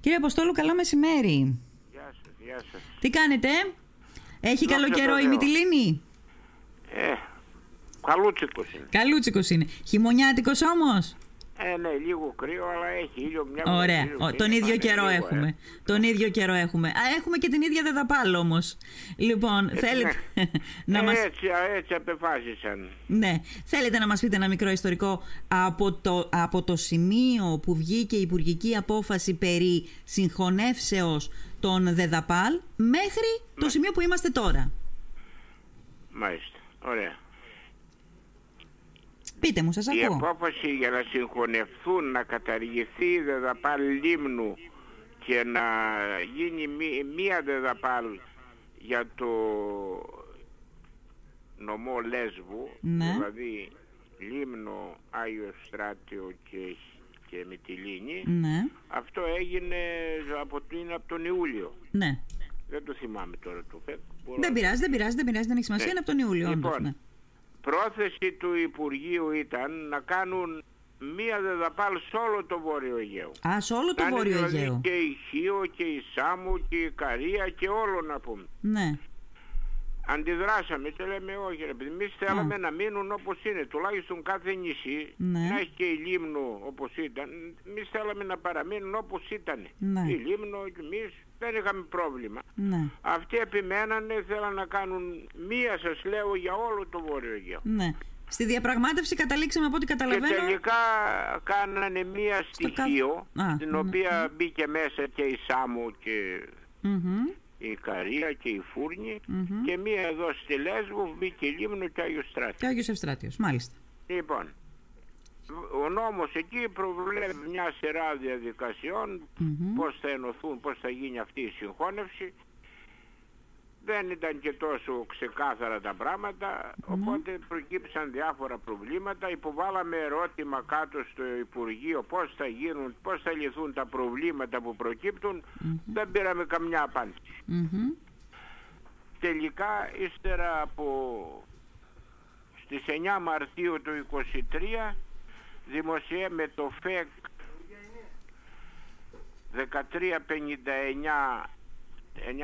Κύριε Αποστόλου, καλό μεσημέρι. Γεια σας, γεια σας. Τι κάνετε, Έχει Δόξα καλό τω καιρό η Θεώ. Μυτιλίνη; Ε, καλούτσικος είναι. Καλούτσικος είναι. Χειμωνιάτικος όμως; Ε, ναι, λίγο κρύο, αλλά έχει ήλιο μια Ωραία. λίγο Ο- είναι, τον ίδιο πάνε καιρό λίγο, έχουμε. ε. Τον ίδιο καιρό έχουμε. Α, έχουμε και την ίδια δεδαπάλ όμως. Λοιπόν, θέλετε να ε, μας... Έτσι, α, έτσι απεφάσισαν. Ναι. Θέλετε να μας πείτε ένα μικρό ιστορικό από το, από το σημείο που βγήκε η υπουργική απόφαση περί συγχωνεύσεως των ΔΕΔΑΠΑΛ μέχρι Ναι. το σημείο που είμαστε τώρα. Μάλιστα. Ωραία. Πείτε μου, σας Η ακούω. απόφαση για να συγχωνευτούν, να καταργηθεί η δεδαπάλ λίμνου και να γίνει μη- μία δεδαπάλ για το νομό Λέσβου, Ναι. δηλαδή Λίμνο, Άγιο Ευστράτιο και, και Μυτιλίνη, Ναι, αυτό έγινε από, είναι από τον Ιούλιο. ναι. Δεν το θυμάμαι τώρα το ΦΕΚ. μπορώ Δεν να- πειράζει, δεν πειράζει, δεν πειράζει, δεν έχει σημασία. Ναι. Είναι από τον Ιούλιο, όντως, Λοιπόν, ναι. Πρόθεση του Υπουργείου ήταν να κάνουν μία δεδαπάλ σε όλο το Βόρειο Αιγαίο. Α, σε όλο το Να είναι Βόρειο δηλαδή Αιγαίο. Και η Χίο και η Σάμου και η Καρία και όλο να πούμε. Ναι, Αντιδράσαμε και λέμε όχι ρε παιδί, εμείς θέλαμε να μείνουν όπως είναι, τουλάχιστον κάθε νησί, Ναι. να έχει και η Λίμνο όπως ήταν, εμείς θέλαμε να παραμείνουν όπως ήταν. Ναι. Η Λίμνο και εμείς δεν είχαμε πρόβλημα. ναι, Αυτοί επιμένανε, θέλαν να κάνουν μία σας λέω για όλο το Βόρειο Αιγαίο. ναι. Στη διαπραγμάτευση καταλήξαμε από ό,τι Και καταλαβαίνω. τελικά κάνανε μία Στο στοιχείο, καθ- Α, την μ, οποία μπήκε μέσα και η Σάμο και Μμμ, η Καρία και η Φούρνη μμμ. και μία εδώ στη Λέσβο μπήκε η Λίμνο και Άγιος Στράτης. Και ο Άγιος Ευστράτιος, μάλιστα. Λοιπόν, ο νόμος εκεί προβλέπει μια σειρά διαδικασιών Μμμ. πώς θα ενωθούν, πώς θα γίνει αυτή η συγχώνευση. Δεν ήταν και τόσο ξεκάθαρα τα πράγματα, οπότε προκύψαν διάφορα προβλήματα. Υποβάλαμε ερώτημα κάτω στο Υπουργείο πώς θα γίνουν, πώς θα λυθούν τα προβλήματα που προκύπτουν. Δεν πήραμε καμιά απάντηση. Μμμ. Τελικά, ύστερα από στις 9 Μαρτίου του 23 δημοσιεύει με το ΦΕΚ 1359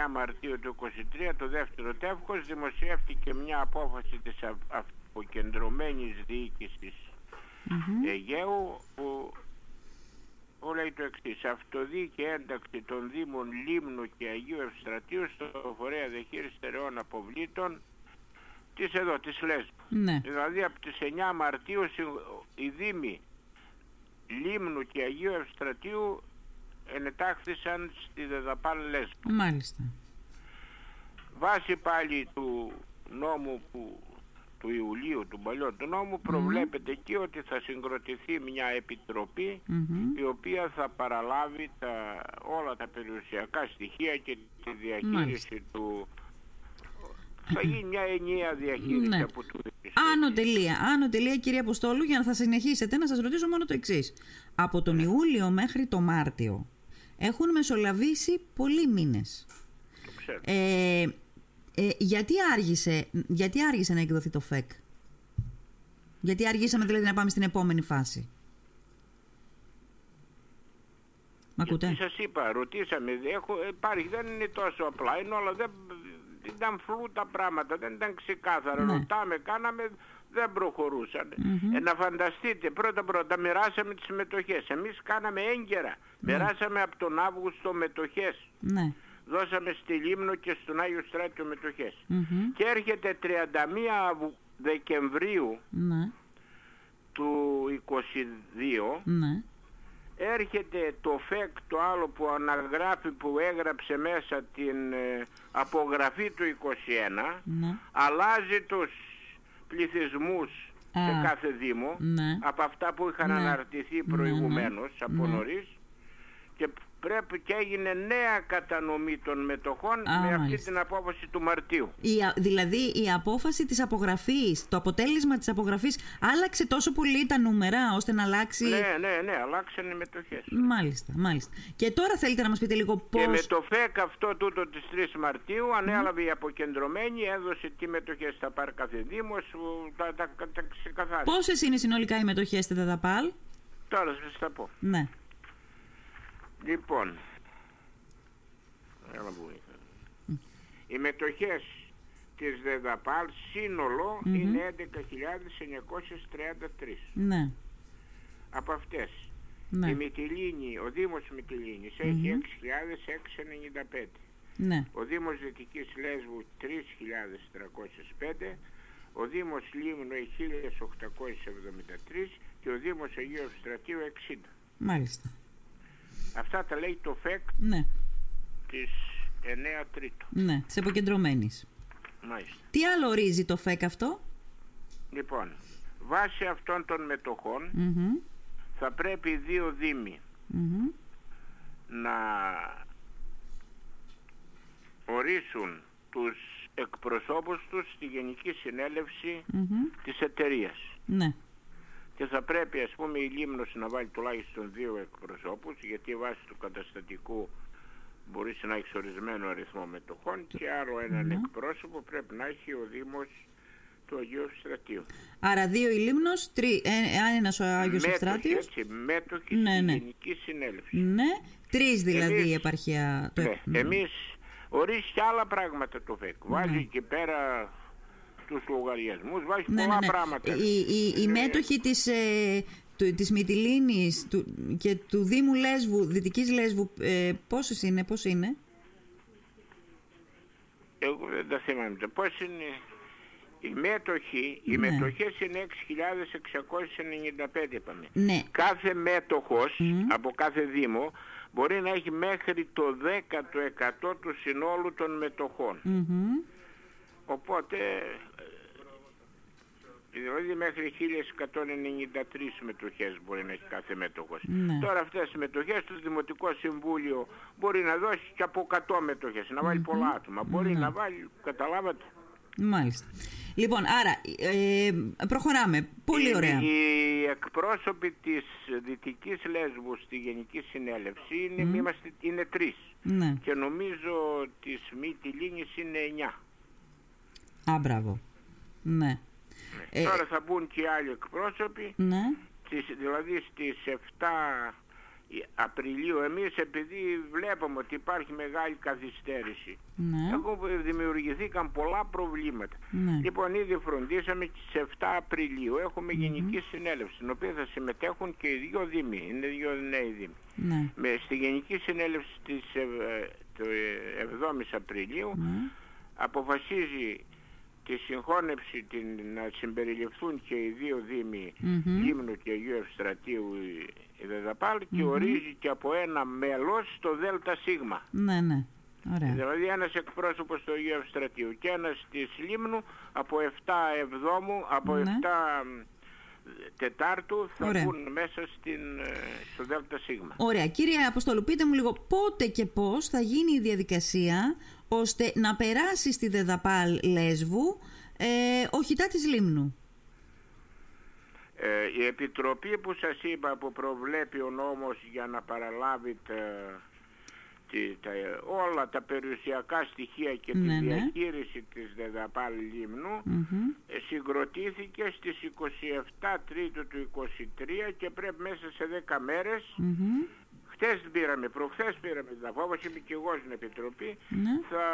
9 Μαρτίου του 23 το δεύτερο τεύχος δημοσιεύτηκε μια απόφαση της α- αποκεντρωμένης διοίκησης Μμμ. Αιγαίου που που λέει το εξής αυτοδίκη ένταξη των Δήμων Λίμνου και Αγίου Ευστρατείου στο φορέα διαχείρισης στερεών αποβλήτων της εδώ, της Λέσβου. Ναι, Δηλαδή από τις 9 Μαρτίου συ- οι Δήμοι Λίμνου και Αγίου Ευστρατείου ενετάχθησαν στη Δεδαπάλ Λέσβου. μάλιστα. Βάσει πάλι του νόμου που, του Ιουλίου, του παλιού του νόμου, προβλέπεται εκεί ότι θα συγκροτηθεί μια επιτροπή Μμμ. η οποία θα παραλάβει τα, όλα τα περιουσιακά στοιχεία και τη διαχείριση Μάλιστα. του... Θα γίνει μια ενιαία διαχείριση Ναι. από του Άνω τελεία. Άνω τελεία, κύριε Αποστόλου, για να θα συνεχίσετε να σας ρωτήσω μόνο το εξής. Από τον Ιούλιο μέχρι το Μάρτιο έχουν μεσολαβήσει πολλοί μήνες. Το ξέρω. Ε, ε, γιατί, άργησε, γιατί άργησε να εκδοθεί το ΦΕΚ; Γιατί αργήσαμε δηλαδή να πάμε στην επόμενη φάση; Μ' ακούτε; Γιατί σας είπα, ρωτήσαμε, έχω, υπάρχει, δεν είναι τόσο απλά, είναι όλα, δεν, ήταν φλού τα πράγματα, δεν ήταν ξεκάθαρα. Ναι. Ρωτάμε, κάναμε, δεν προχωρούσαν. Μμμ. Ε, να φανταστείτε, πρώτα πρώτα μοιράσαμε τις μετοχές. Εμείς κάναμε έγκαιρα. Μοιράσαμε από τον Αύγουστο μετοχές. Ναι. Δώσαμε στη Λίμνο και στον Άγιο Στράτιο μετοχές. Μμμ. Και έρχεται 31 Αυγου- Δεκεμβρίου Ναι. του 22 Ναι. έρχεται το ΦΕΚ το άλλο που αναγράφει που έγραψε μέσα την ε, απογραφή του 21 Ναι. αλλάζει τους πληθυσμούς Α. σε κάθε δήμο Ναι. από αυτά που είχαν Ναι. αναρτηθεί Ναι, προηγουμένως ναι. από Ναι. νωρίς και πρέπει και έγινε νέα κατανομή των μετοχών Α, με αυτή μάλιστα. την απόφαση του Μαρτίου. Η, α- δηλαδή η απόφαση της απογραφής, το αποτέλεσμα της απογραφής άλλαξε τόσο πολύ τα νούμερα ώστε να αλλάξει... Ναι, ναι, ναι, αλλάξαν οι μετοχές. Μάλιστα, μάλιστα. Και τώρα θέλετε να μας πείτε λίγο πώς... Και με το ΦΕΚ αυτό τούτο της 3 Μαρτίου ανέλαβε η αποκεντρωμένη, έδωσε τι μετοχές θα πάρει κάθε δήμος, ου, τα, τα, τα, τα ξεκαθάρισε. Πόσες είναι συνολικά οι μετοχές στη ΔΕΔΑΠΑΛ; Τώρα σας τα πω. Ναι. Λοιπόν, έλα βοήθεια. Οι μετοχές της ΔΕΔΑΠΑΛ σύνολο Μμμ. είναι 11.933. Ναι. Από αυτές Ναι. η Μυτιλίνη, ο Δήμος Μυτιλίνης έχει 6.695. Ναι. Ο Δήμος Δυτικής Λέσβου 3.305, ο Δήμος Λίμνου έχει 1.873 και ο Δήμος Αγίου Ευστρατείου 60. Μάλιστα. Αυτά τα λέει το ΦΕΚ Ναι. της 9 Τρίτου. Ναι. Της αποκεντρωμένη. Μάλιστα. Τι άλλο ορίζει το ΦΕΚ αυτό; Λοιπόν, βάσει αυτών των μετοχών Μμμ. θα πρέπει οι δύο Δήμοι Μμμ. να ορίσουν τους εκπροσώπους τους στη Γενική Συνέλευση Μμμ. της εταιρείας. Ναι. Και θα πρέπει ας πούμε η Λίμνος να βάλει τουλάχιστον δύο εκπροσώπους γιατί βάσει του καταστατικού μπορεί να έχει ορισμένο αριθμό μετοχών και άλλο έναν εκπρόσωπο πρέπει να έχει ο Δήμος του Αγίου Ευστρατείου. Άρα δύο η Λίμνος, τρι... ε, ένας ο Άγιος Μέτοχοι, Ευστράτιος. έτσι, μέτοχοι Ναι, στη ναι. Γενική Συνέλευση. Ναι. Τρεις δηλαδή Εμείς- η επαρχία. Το... Ναι, εμείς ορίσει και άλλα πράγματα το ΦΕΚ. Βάζει Ναι. εκεί πέρα τους λογαριασμούς, βάζει Ναι, πολλά ναι, ναι. πράγματα. Οι, οι, οι Είναι- μέτοχοι της, ε, του, της Μυτιλίνης του, και του Δήμου Λέσβου, Δυτικής Λέσβου, ε, πόσες είναι, πώς είναι; Εγώ δεν τα θυμάμαι. Πώς είναι... Οι μέτοχοι, οι Ναι. μετοχές είναι 6.695 είπαμε. Ναι. Κάθε μέτοχος από κάθε δήμο μπορεί να έχει μέχρι το 10% του συνόλου των μετοχών. Μμμ. Οπότε, ε, δηλαδή μέχρι 1193 μετοχές μπορεί να έχει κάθε μέτοχος. Ναι. Τώρα αυτές οι μετοχές το Δημοτικό Συμβούλιο μπορεί να δώσει και από 100 μετοχές, να βάλει πολλά άτομα. Μπορεί Ναι. να βάλει, καταλάβατε. Μάλιστα. Λοιπόν, άρα, ε, προχωράμε. Πολύ Οι- ωραία. Οι εκπρόσωποι της Δυτικής Λέσβου στη Γενική Συνέλευση είναι, είμαστε, είναι τρεις. Ναι. Και νομίζω της Μυτιλίνης είναι εννιά. Α, μπράβο. Ναι. Ε, Τώρα θα μπουν και άλλοι εκπρόσωποι. Ναι. Στις- δηλαδή στις 7 Απριλίου εμείς επειδή βλέπουμε ότι υπάρχει μεγάλη καθυστέρηση Ναι. έχουν δημιουργηθήκαν πολλά προβλήματα. Ναι. Λοιπόν ήδη φροντίσαμε και στις 7 Απριλίου έχουμε γενική συνέλευση στην οποία θα συμμετέχουν και οι δύο δήμοι, είναι δύο νέοι δήμοι. Ναι. Με, στη γενική συνέλευση της ε, το, ε, 7ης Απριλίου Ναι. αποφασίζει τη συγχώνευση την, να συμπεριληφθούν και οι δύο δήμοι Μμμ. Λίμνου και Αγίου Ευστρατείου η, η ΔΕΔΑΠΑΛ και ορίζει και από ένα μέλος το ΔΕΛΤΑ ΣΥΓΜΑ. Ναι, ναι. Ωραία. Δηλαδή ένας εκπρόσωπος του Αγίου Ευστρατείου και ένας της Λίμνου από 7 Εβδόμου, από Ναι. 7 Τετάρτου θα Ωραία. μπουν μέσα στην, ε, στο ΔΕΛΤΑ ΣΥΓΜΑ. Ωραία. Κύριε Αποστολού, πείτε μου λίγο πότε και πώς θα γίνει η διαδικασία ώστε να περάσει στη ΔΕΔΑΠΑΛ Λέσβου ε, ο χιτά της Λίμνου. Ε, η επιτροπή που σας είπα που προβλέπει ο νόμος για να παραλάβει τα, τη- τα- όλα τα περιουσιακά στοιχεία και Ναι, τη ναι. διαχείριση της ΔΕΔΑΠΑΛ Λίμνου Μμμ. ε, συγκροτήθηκε στις 27 Τρίτου του 23 και πρέπει μέσα σε 10 μέρες Μμμ. Χτες την πήραμε, προχθές πήραμε την απόφαση, είμαι και εγώ στην Επιτροπή, Ναι. θα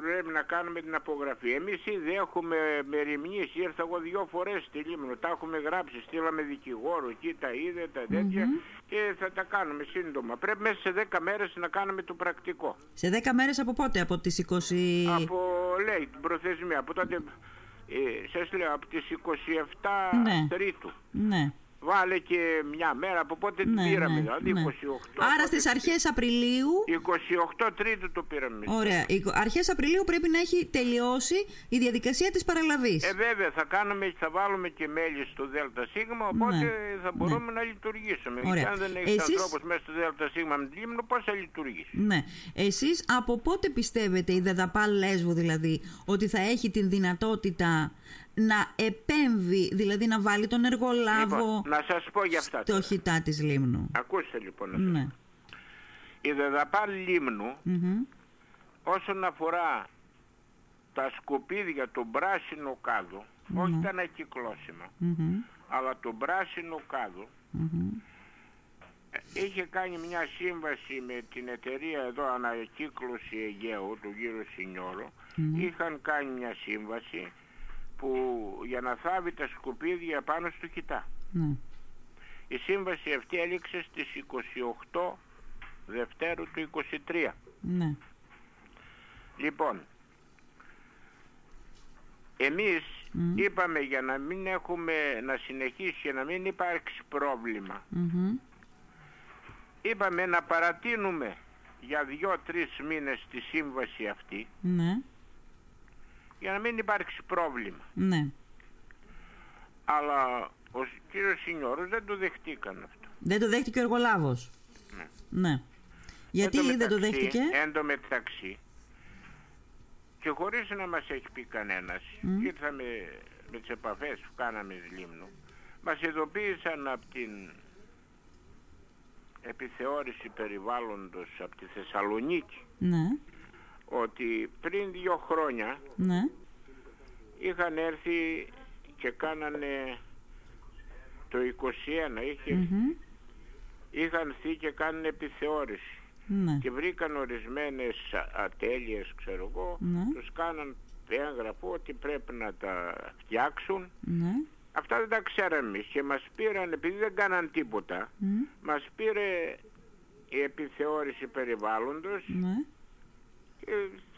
πρέπει να κάνουμε την απογραφή. Εμείς ήδη έχουμε μεριμνήσει, ήρθα εγώ δυο φορές στη Λίμνο, τα έχουμε γράψει, στείλαμε δικηγόρο, εκεί τα είδε, τα τέτοια και θα τα κάνουμε σύντομα. Πρέπει μέσα σε 10 μέρες να κάνουμε το πρακτικό. Σε 10 μέρες από πότε, από τις 20... Από, λέει, την προθεσμία, από τότε, ε, σας λέω, από τις 27 Ναι. Τρίτου. Ναι. Βάλε και μια μέρα, από πότε την Ναι, πήραμε, ναι, δηλαδή ναι. 28. Άρα πότε στις αρχές Απριλίου 28 Τρίτου το πήραμε. Ωραία. Οι αρχές Απριλίου πρέπει να έχει τελειώσει η διαδικασία της παραλαβής. Ε, βέβαια, θα, κάνουμε, θα βάλουμε και μέλη στο ΔΣ, οπότε Ναι. θα μπορούμε να λειτουργήσουμε. Ωραία. Και αν δεν έχεις Εσείς- ανθρώπους μέσα στο ΔΣ με την Λίμνο, πώς θα λειτουργήσει; Ναι. Εσείς από πότε πιστεύετε η ΔΕΔΑΠΑΛ Λέσβου δηλαδή ότι θα έχει την δυνατότητα να επέμβει, δηλαδή να βάλει τον εργολάβο Λοιπόν, να σας πω για αυτά. στο τώρα. χιτά της Λίμνου. Ακούστε λοιπόν. να σας Ναι. Η ΔΕΔΑΠΑΛ Λίμνου, Μμμ. όσον αφορά τα σκουπίδια, τον πράσινο κάδο, όχι τα ανακυκλώσιμα, Μμμ. αλλά τον πράσινο κάδο, Μμμ. είχε κάνει μια σύμβαση με την εταιρεία εδώ ανακύκλωση Αιγαίου, του γύρω Σινιώρο. Είχαν κάνει μια σύμβαση που για να θάβει τα σκουπίδια πάνω στο κοιτά. Ναι. Η σύμβαση αυτή έληξε στις 28 Δευτέρου του 23. Ναι. Λοιπόν, εμείς Μμ. είπαμε για να μην έχουμε να συνεχίσει και να μην υπάρξει πρόβλημα. Μμμ. Είπαμε να παρατείνουμε για δύο-τρεις μήνες τη σύμβαση αυτή Ναι. Για να μην υπάρξει πρόβλημα. Ναι. Αλλά ο κύριος Σινιώρος δεν το δεχτήκαν αυτό. Δεν το δέχτηκε ο εργολάβος. Ναι. Ναι. Γιατί Εν τω δεν το μεταξύ- δέχτηκε; Εν τω μεταξύ και χωρίς να μας έχει πει κανένας Μμ. και ήρθαμε με τις επαφές που κάναμε Λίμνου μας ειδοποίησαν από την επιθεώρηση περιβάλλοντος από τη Θεσσαλονίκη Ναι. Ότι πριν δύο χρόνια Ναι. είχαν έρθει και κάνανε το 21 είχε, Μμμ. είχαν έρθει και κάνανε επιθεώρηση Ναι. και βρήκαν ορισμένες α- ατέλειες ξέρω εγώ Ναι. τους κάναν έγγραφο ότι πρέπει να τα φτιάξουν Ναι. αυτά δεν τα ξέραμε εμείς και μας πήραν επειδή δεν κάναν τίποτα Μμ. μας πήρε η επιθεώρηση περιβάλλοντος Ναι. Και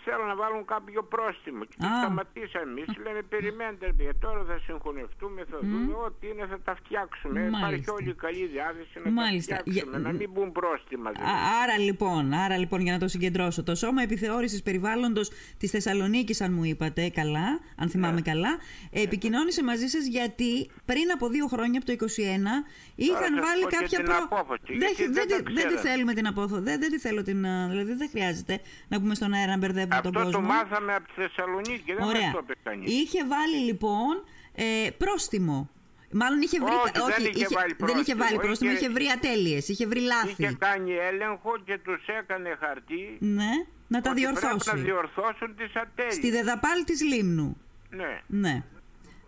θέλουν να βάλουν κάποιο πρόστιμο και τους Α. σταματήσαμε εμείς λέμε περιμένετε παιδιά τώρα θα συγχωνευτούμε θα δούμε ό,τι είναι θα τα φτιάξουμε υπάρχει Μάλιστα. όλη η καλή διάθεση να Μάλιστα. τα φτιάξουμε Για- να μην μπουν πρόστιμα δηλαδή. Α- Άρα λοιπόν, άρα λοιπόν για να το συγκεντρώσω, το Σώμα Επιθεώρησης Περιβάλλοντος της Θεσσαλονίκης, αν μου είπατε καλά, αν θυμάμαι Ναι. καλά, επικοινώνησε μαζί σας γιατί πριν από δύο χρόνια, από το 2021, είχαν σας βάλει πω και κάποια την απόφαση, Δεν, γιατί δεν, δεν τα τη- δεν τη ξέρατε. θέλουμε την απόφαση, δεν, δεν τη θέλω την... α, Δηλαδή δεν χρειάζεται να πούμε στον αέρα να μπερδεύουμε τον Αυτό το κόσμο. μάθαμε από τη Θεσσαλονίκη, δεν Ωραία. μας το είπε κανείς. Είχε βάλει λοιπόν ε, πρόστιμο. Μάλλον είχε βρει. Όχι, δεν είχε βάλει δεν είχε πρόστιμο. βάλει πρόστιμο, Είχε- είχε βρει ατέλειες, είχε βρει λάθη. Είχε κάνει έλεγχο και τους έκανε χαρτί Ναι, να τα ότι διορθώσει. πρέπει να διορθώσουν τις ατέλειες. Στη δεδαπάλ της Λίμνου. Ναι. Ναι.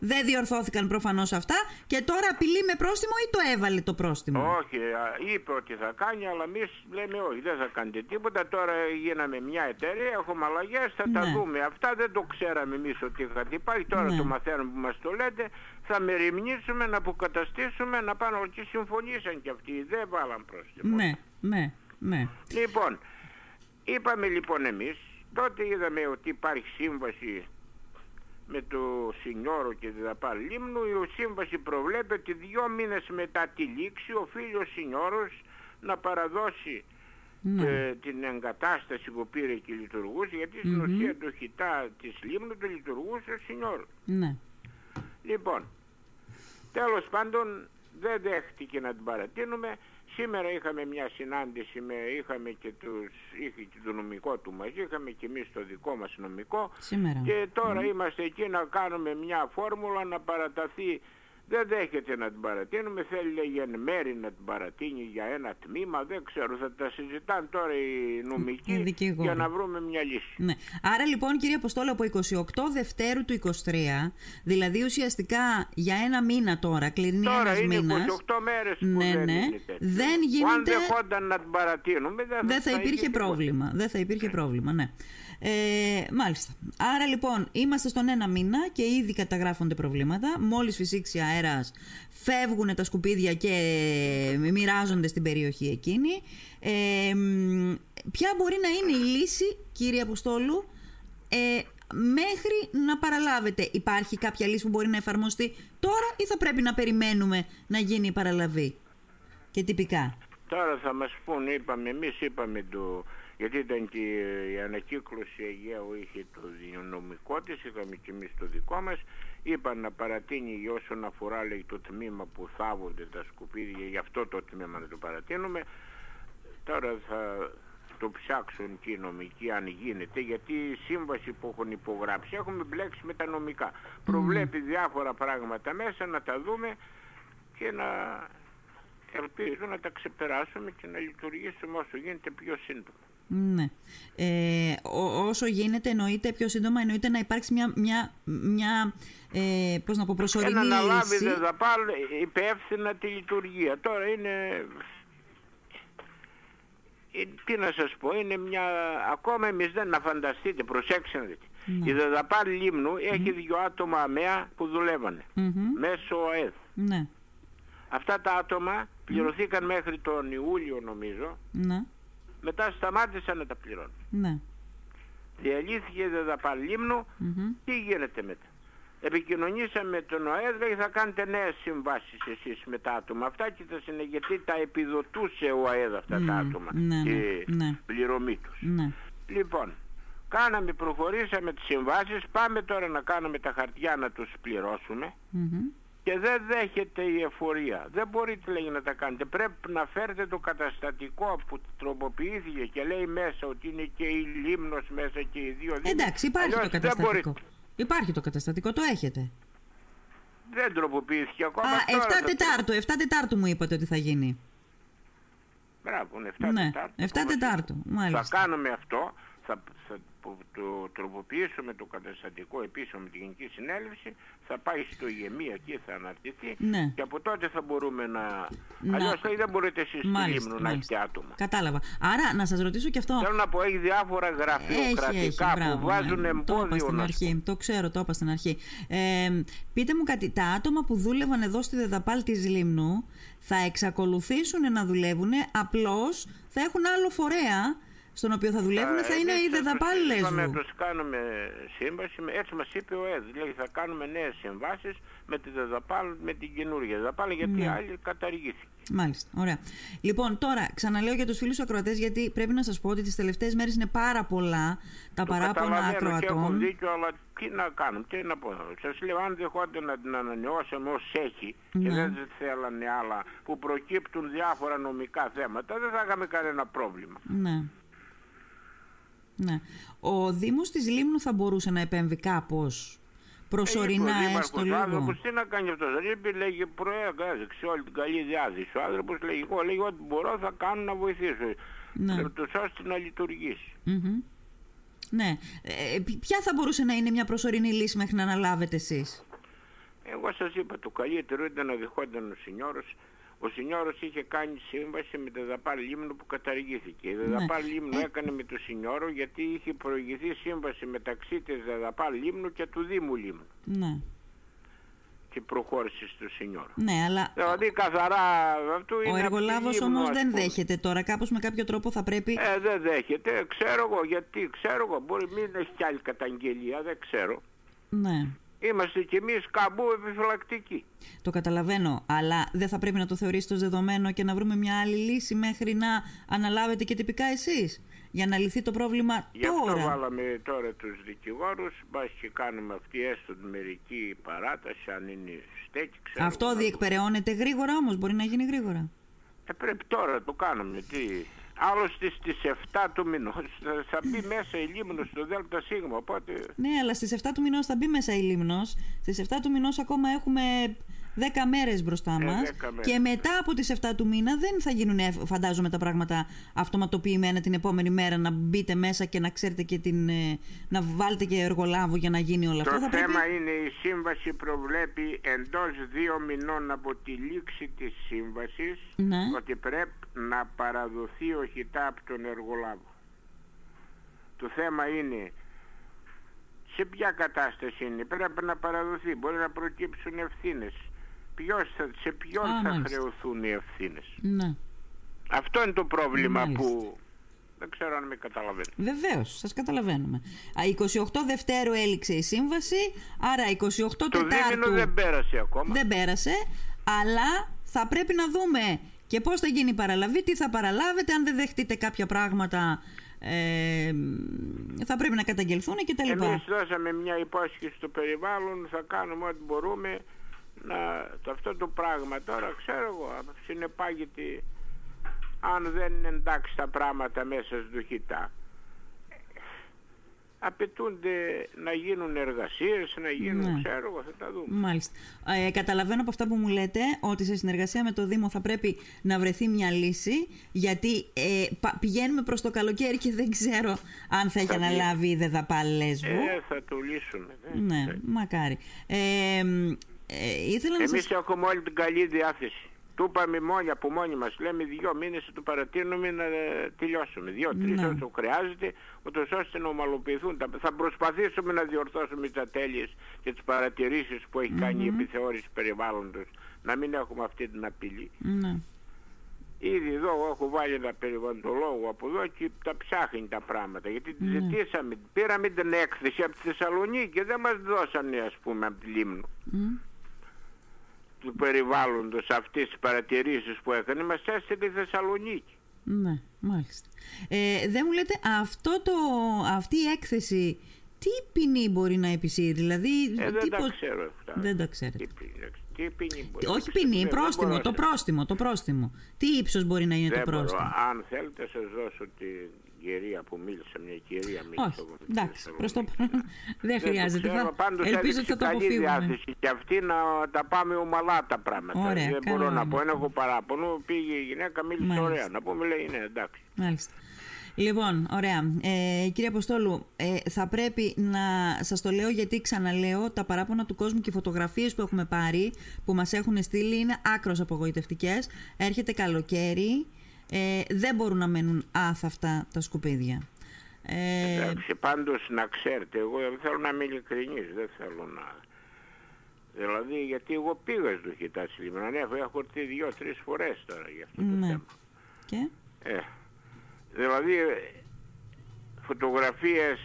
Δεν διορθώθηκαν προφανώς αυτά και τώρα απειλεί με πρόστιμο ή το έβαλε το πρόστιμο; Όχι, α, είπε ότι θα κάνει, αλλά εμείς λέμε όχι, δεν θα κάνετε τίποτα. Τώρα γίναμε μια εταιρεία, έχουμε αλλαγές, θα τα Ναι. δούμε. Αυτά δεν το ξέραμε εμείς ότι είχατε υπάρχει. Τώρα Ναι. το μαθαίνουμε που μας το λέτε. Θα μεριμνήσουμε να αποκαταστήσουμε, να πάνε και συμφωνήσαν κι αυτοί. Δεν βάλαν πρόστιμο. Ναι, ναι, ναι. Λοιπόν, είπαμε λοιπόν εμείς, τότε είδαμε ότι υπάρχει σύμβαση με το Σινιόρο και τη Δαπάλ Λίμνου. Η σύμβαση προβλέπει ότι δύο μήνες μετά τη λήξη οφείλει ο Σινιόρος να παραδώσει ναι. ε, την εγκατάσταση που πήρε και λειτουργούσε γιατί στην Μμμ. ουσία το χιτά της Λίμνου το λειτουργούσε ο Σινιόρος. ναι. Λοιπόν, τέλος πάντων δεν δέχτηκε να την παρατείνουμε. Σήμερα είχαμε μια συνάντηση, με, είχαμε και τους, είχε και το νομικό του μαζί, είχαμε και εμείς το δικό μας νομικό Σήμερα. και τώρα είμαστε εκεί να κάνουμε μια φόρμουλα να παραταθεί. Δεν δέχεται να την παρατείνουμε, θέλει λέγει εν μέρη να την παρατείνει για ένα τμήμα, δεν ξέρω, θα τα συζητάνε τώρα οι Οι νομικοί δικηγόροι. για να βρούμε μια λύση. Ναι. Άρα λοιπόν κύριε Αποστόλου από 28 Δευτέρου του 23, δηλαδή ουσιαστικά για ένα μήνα τώρα, κλείνει Τώρα ένας είναι μήνας, 28 μέρες που Ναι, δεν ναι. είναι τέτοιο. Δεν Αν γίνεται- δεχόταν να την παρατείνουμε δεν, δεν θα υπήρχε τίποτα. πρόβλημα. Δεν θα υπήρχε πρόβλημα, ναι. Ε, μάλιστα. Άρα λοιπόν είμαστε στον ένα μήνα και ήδη καταγράφονται προβλήματα. Μόλις φυσήξει αέρας φεύγουν τα σκουπίδια και μοιράζονται στην περιοχή εκείνη. Ε, μ, ποια μπορεί να είναι η λύση, κύριε Αποστόλου, ε, μέχρι να παραλάβετε. Υπάρχει κάποια λύση που μπορεί να εφαρμοστεί τώρα ή θα πρέπει να περιμένουμε να γίνει η παραλαβή; Και τυπικά. Τώρα θα μας πούν, είπαμε, εμείς είπαμε το... Γιατί ήταν και η ανακύκλωση Αιγαίου είχε το νομικό της, είχαμε και εμείς το δικό μας. Είπαν να παρατείνει για όσον αφορά λέει, το τμήμα που θάβονται τα σκουπίδια, γι' αυτό το τμήμα να το παρατείνουμε. Τώρα θα το ψάξουν και οι νομικοί αν γίνεται, γιατί η σύμβαση που έχουν υπογράψει έχουμε μπλέξει με τα νομικά. Προβλέπει διάφορα πράγματα μέσα να τα δούμε και να ελπίζω να τα ξεπεράσουμε και να λειτουργήσουμε όσο γίνεται πιο σύντομα. Ναι. Ε, ό- όσο γίνεται εννοείται πιο σύντομα εννοείται να υπάρξει μια, μια, μια ε, πώς να πω, Και να προσωρινή αναλάβει λύση. δεδαπάλ υπεύθυνα τη λειτουργία. Τώρα είναι ε, τι να σας πω, είναι μια... Ακόμα εμείς δεν να φανταστείτε, προσέξτε να δείτε. Ναι. Η Δεδαπάλ Λίμνου έχει δύο άτομα αμαία που δουλεύανε. Μμμ. Μέσω ΟΕΔ. Ναι. Αυτά τα άτομα πληρωθήκαν μέχρι τον Ιούλιο νομίζω. Ναι. Μετά σταμάτησαν να τα πληρώνουν. Ναι. Διαλύθηκε η Δεδαπάλ Λίμνου. Μμμ. Τι γίνεται μετά. Επικοινωνήσαμε με τον ΟΕΔ, λέει θα κάνετε νέες συμβάσεις εσείς με τα άτομα αυτά και θα συνεχ- γιατί τα επιδοτούσε ο ΟΕΔ αυτά τα Μμ, άτομα. ναι, ναι, η ναι. πληρωμή τους. Ναι. Λοιπόν, κάναμε, προχωρήσαμε τις συμβάσεις, πάμε τώρα να κάνουμε τα χαρτιά να τους πληρώσουμε Μμμ. Και δεν δέχεται η εφορία. Δεν μπορείτε λέει να τα κάνετε. Πρέπει να φέρετε το καταστατικό που τροποποιήθηκε και λέει μέσα ότι είναι και η Λίμνος μέσα και οι δύο Δήμοι. Εντάξει, υπάρχει Αλλιώς το δεν καταστατικό. μπορείτε. Υπάρχει το καταστατικό, το έχετε. Δεν τροποποιήθηκε ακόμα. Α, τώρα 7 θα- Τετάρτου, 7 Τετάρτου μου είπατε ότι θα γίνει. Μπράβο, είναι 7 Ναι, Τετάρτου. 7 Ακόμα Τετάρτου, Θα μάλιστα. κάνουμε αυτό, θα, θα που- το τροποποιήσουμε το καταστατικό επίσημο με τη Γενική Συνέλευση, θα πάει στο ΙΕΜΗ εκεί θα αναρτηθεί Ναι. και από τότε θα μπορούμε να... Να- Αλλιώς λέει, δεν μπορείτε εσείς στη Μάλιστα, Λίμνο να μάλιστα. έχετε άτομα. Κατάλαβα. Άρα, να σας ρωτήσω και αυτό. Θέλω να πω, έχει διάφορα Έχει, γραφειοκρατικά έχει, που μπράβο, βάζουν ναι. Το είπα εμπόδιο στην να αρχή. Το ξέρω, το είπα στην αρχή. Ε, πείτε μου κάτι, τα άτομα που δούλευαν εδώ στη Δεδαπάλ της Λίμνου θα εξακολουθήσουν να δουλεύουν, απλώς θα έχουν άλλο φορέα στον οποίο θα δουλεύουν, θα είναι Εμείς η θα τους Δεδαπάλ είπαμε, Λέσβου. τους κάνουμε σύμβαση, με- έτσι μας είπε ο ΕΔ, λέει θα κάνουμε νέες συμβάσεις με τη Δεδαπάλ, με την καινούργια Δεδαπάλ, γιατί Ναι. η άλλη καταργήθηκε. Μάλιστα, ωραία. Λοιπόν, τώρα ξαναλέω για τους φίλους ακροατές, γιατί πρέπει να σας πω ότι τις τελευταίες μέρες είναι πάρα πολλά τα Το παράπονα καταλαβαίνω και έχω ακροατών. δίκιο, αλλά τι να κάνουμε, τι να πω. Σας λέω, αν δεχόταν να την ανανεώσουμε ως έχει και Ναι. δεν θέλανε άλλα που προκύπτουν διάφορα νομικά θέματα, δεν θα είχαμε κανένα πρόβλημα. Ναι. Ναι. Ο Δήμος της Λίμνου θα μπορούσε να επέμβει κάπως προσωρινά Ε, είπε ο έστω Δήμαρχος, Ο λίγο. άνθρωπος τι να κάνει αυτός. Λείπει, λέγει προέδειξε όλη την καλή διάθεση. Ο άνθρωπος λέγει, εγώ λέγει ό,τι μπορώ θα κάνω να βοηθήσω. Ναι. Ναι. Τους ώστε να λειτουργήσει. Μμμ. Ναι. Ε, ποι- ποια θα μπορούσε να είναι μια προσωρινή λύση μέχρι να αναλάβετε εσείς; Εγώ σας είπα, το καλύτερο ήταν να δεχόταν ο Σινιώρος. Ο Σινιώρος είχε κάνει σύμβαση με τη Δαπάλ Λίμνου που καταργήθηκε. Η Ναι. Δαπάλ Λίμνου Ε. έκανε με τον Σινιώρο γιατί είχε προηγηθεί σύμβαση μεταξύ της Δαπάλ Λίμνου και του Δήμου Λίμνου. Ναι. Και προχώρησε στο Σινιώρο. Ναι, αλλά Δηλαδή καθαρά αυτού είναι ο από τη εργολάβος Λίμνου, όμως ας δεν πούμε. δέχεται τώρα. Κάπως με κάποιο τρόπο θα πρέπει... Ε, δεν δέχεται. Ξέρω εγώ γιατί. Ξέρω εγώ. Μπορεί μην έχει κι άλλη καταγγελία. Δεν ξέρω. Ναι. Είμαστε κι εμείς καμπού επιφυλακτικοί. Το καταλαβαίνω, αλλά δεν θα πρέπει να το θεωρήσετε ως δεδομένο και να βρούμε μια άλλη λύση μέχρι να αναλάβετε και τυπικά εσείς για να λυθεί το πρόβλημα Γι' αυτό τώρα. βάλαμε τώρα τους δικηγόρους, μπας και κάνουμε αυτή έστω την μερική παράταση, αν είναι στέκει, ξέρω. Αυτό εγώ, να διεκπεραιώνεται γρήγορα όμως, μπορεί να γίνει γρήγορα. δούμε. Ε, πρέπει τώρα να το κάνουμε, τι. Άλλωστε στις 7 του μηνός θα, θα μπει μέσα η Λίμνος στο ΔΣ, οπότε... Ναι, αλλά στις 7 του μηνός θα μπει μέσα η Λίμνος. Στις 7 του μηνός ακόμα έχουμε 10 μέρες μπροστά Ε, μας. 10 μέρες. Και μετά από τις 7 του μήνα δεν θα γίνουν, ε, φαντάζομαι, τα πράγματα αυτοματοποιημένα την επόμενη μέρα να μπείτε μέσα και να ξέρετε και την, ε, να βάλετε και εργολάβο για να γίνει όλο αυτό. Το Θα θέμα πρέπει... είναι η σύμβαση προβλέπει εντός δύο μηνών από τη λήξη της σύμβασης Ναι. ότι πρέπει να παραδοθεί ο χιτά από τον εργολάβο. Το θέμα είναι σε ποια κατάσταση είναι. Πρέπει να παραδοθεί. Μπορεί να προκύψουν ευθύνες. Ποιος θα, σε ποιον Α, θα μάλιστα. χρεωθούν οι ευθύνες. Ναι. Αυτό είναι το πρόβλημα Μάλιστα. που δεν ξέρω αν με καταλαβαίνετε. Βεβαίως, σας καταλαβαίνουμε. Α, 28 Δευτέρου έληξε η σύμβαση, άρα 28 Το Τετάρτου δίμηνο δεν πέρασε ακόμα. δεν πέρασε, αλλά θα πρέπει να δούμε και πώς θα γίνει η παραλαβή, τι θα παραλάβετε, αν δεν δεχτείτε κάποια πράγματα ε, θα πρέπει να καταγγελθούν και τα λοιπά. Εμείς δώσαμε μια υπόσχεση στο περιβάλλον, θα κάνουμε ό,τι μπορούμε να, το αυτό το πράγμα τώρα ξέρω εγώ συνεπάγεται αν δεν είναι εντάξει τα πράγματα μέσα στο χιτά απαιτούνται να γίνουν εργασίες, να γίνουν, Ναι. ξέρω εγώ, θα τα δούμε. Μάλιστα. Ε, καταλαβαίνω από αυτά που μου λέτε ότι σε συνεργασία με το Δήμο θα πρέπει να βρεθεί μια λύση γιατί ε, πα- πηγαίνουμε προς το καλοκαίρι και δεν ξέρω αν θα έχει Θα βγει. αναλάβει η ΔΕΔΑΠΑ Λέσβου. Ε, θα το λύσουμε. δεν- Ναι, μακάρι. Ε, ε, ήθελα να Εμείς σας... έχουμε όλη την καλή διάθεση. Του είπαμε μόνοι από μόνοι μας, λέμε δύο μήνες του παρατείνουμε να ε, τελειώσουμε. Δύο-τρεις Ναι. όσο χρειάζεται, ούτως ώστε να ομαλοποιηθούν. τα- Θα προσπαθήσουμε να διορθώσουμε τις ατέλειες και τις παρατηρήσεις που έχει κάνει η επιθεώρηση περιβάλλοντος. Να μην έχουμε αυτή την απειλή. Ναι. Ήδη εδώ έχω βάλει ένα περιβαλλοντολόγο από εδώ και τα ψάχνει τα πράγματα. Γιατί τη ζητήσαμε, πήραμε την έκθεση από τη Θεσσαλονίκη και δεν μας δώσανε ας πούμε από τη Λίμνο Μμ. Του περιβάλλοντος αυτές τις παρατηρήσεις που έκανε. Μας έστειλε η Θεσσαλονίκη. Ναι, μάλιστα. Ε, δεν μου λέτε αυτό το, αυτή η έκθεση τι ποινή μπορεί να επισύρει, δηλαδή... Ε, δεν τι τα πο- ξέρω αυτά. Δεν τα ξέρετε. Τι ποινή, τι ποινή μπορεί να Όχι ξέρω, ποινή, δεν- δεν πρόστιμο, μπορώ το να- πρόστιμο, το πρόστιμο. Τι ύψος μπορεί να είναι Δεν το μπορώ. πρόστιμο; Αν θέλετε σας δώσω την κυρία που μίλησε, μια κυρία μίλησε. Όχι, από τη εντάξει, Θεσσαλονίκη. προς το παρόν δεν Δεν το χρειάζεται. ξέρω, Θα- πάντως Ελπίζω έδειξε ότι θα το καλή αποφύγουμε. διάθεση και αυτή να τα πάμε ομαλά τα πράγματα. Ωραία, δεν καλό μπορώ να είναι. πω, δεν έχω παράπονο. Πήγε η γυναίκα, μίλησε Μάλιστα. ωραία. Να πούμε, λέει, ναι, εντάξει. Μάλιστα. Λοιπόν, ωραία. Ε, κύριε Αποστόλου, ε, θα πρέπει να σας το λέω γιατί ξαναλέω τα παράπονα του κόσμου και οι φωτογραφίες που έχουμε πάρει που μας έχουν στείλει είναι άκρως απογοητευτικές. Έρχεται καλοκαίρι, ε, δεν μπορούν να μένουν άθαυτα τα σκουπίδια. Ε, Εντάξει, πάντως να ξέρετε, εγώ δεν θέλω να είμαι ειλικρινής, δεν θέλω να... Δηλαδή, γιατί εγώ πήγα στο Χιτάτσι Λιμνανέ, έχω έρθει δύο-τρεις φορές τώρα για αυτό το ναι. θέμα. Και, Ε, δηλαδή, ε, φωτογραφίες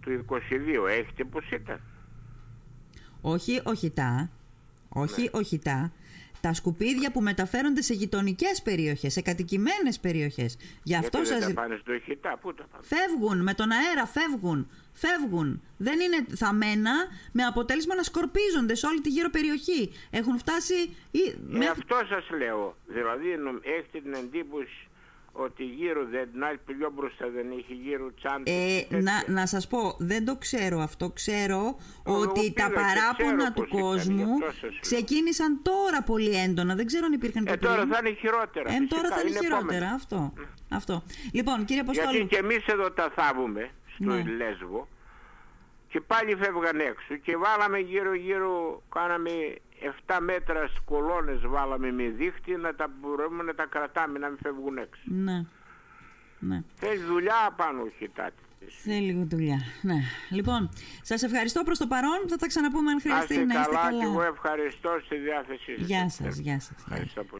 του 22, έχετε πως ήταν; όχι οχητά, όχι οχητά, τα σκουπίδια που μεταφέρονται σε γειτονικές περιοχές, σε κατοικημένες περιοχές. Γι' αυτό γιατί δεν σας... τα πάνε στο Χιτά, πού τα πάνε; Φεύγουν με τον αέρα, φεύγουν. Φεύγουν. Δεν είναι θαμμένα με αποτέλεσμα να σκορπίζονται σε όλη τη γύρω περιοχή. Έχουν φτάσει. Ή, Ε, μέχρι- αυτό σας λέω. Δηλαδή νομ- έχετε την εντύπωση ότι γύρω δεν, την άλλη πιο μπροστά δεν έχει γύρω τσάντες. Ε, και τέτοια. να, να σας πω, δεν το ξέρω αυτό. Ξέρω Εγώ ότι πήγα τα και παράπονα ξέρω του πώς ήταν, κόσμου γι' αυτό σας λέω. ξεκίνησαν τώρα πολύ έντονα. Δεν ξέρω αν υπήρχαν και Ε, τώρα πριν. θα είναι χειρότερα. Ε, τώρα φυσικά, θα είναι, είναι χειρότερα. επόμενο. Αυτό. αυτό. Λοιπόν, κύριε Αποστόλου. Γιατί και εμείς εδώ τα θάβουμε στο Ναι. Λέσβο και πάλι φεύγαν έξω και βάλαμε γύρω γύρω, κάναμε 7 μέτρα κολόνες βάλαμε με δίχτυ να τα μπορούμε να τα κρατάμε να μην φεύγουν έξω. Ναι. ναι. Θέλει δουλειά πάνω χιτάτη. Θέλει λίγο δουλειά. Ναι. Λοιπόν, σας ευχαριστώ προς το παρόν. Θα τα ξαναπούμε αν Να χρειαστεί είστε να είστε καλά καλά. και εγώ ευχαριστώ στη διάθεσή σας. Γεια σας, γεια σας. Ευχαριστώ πολύ.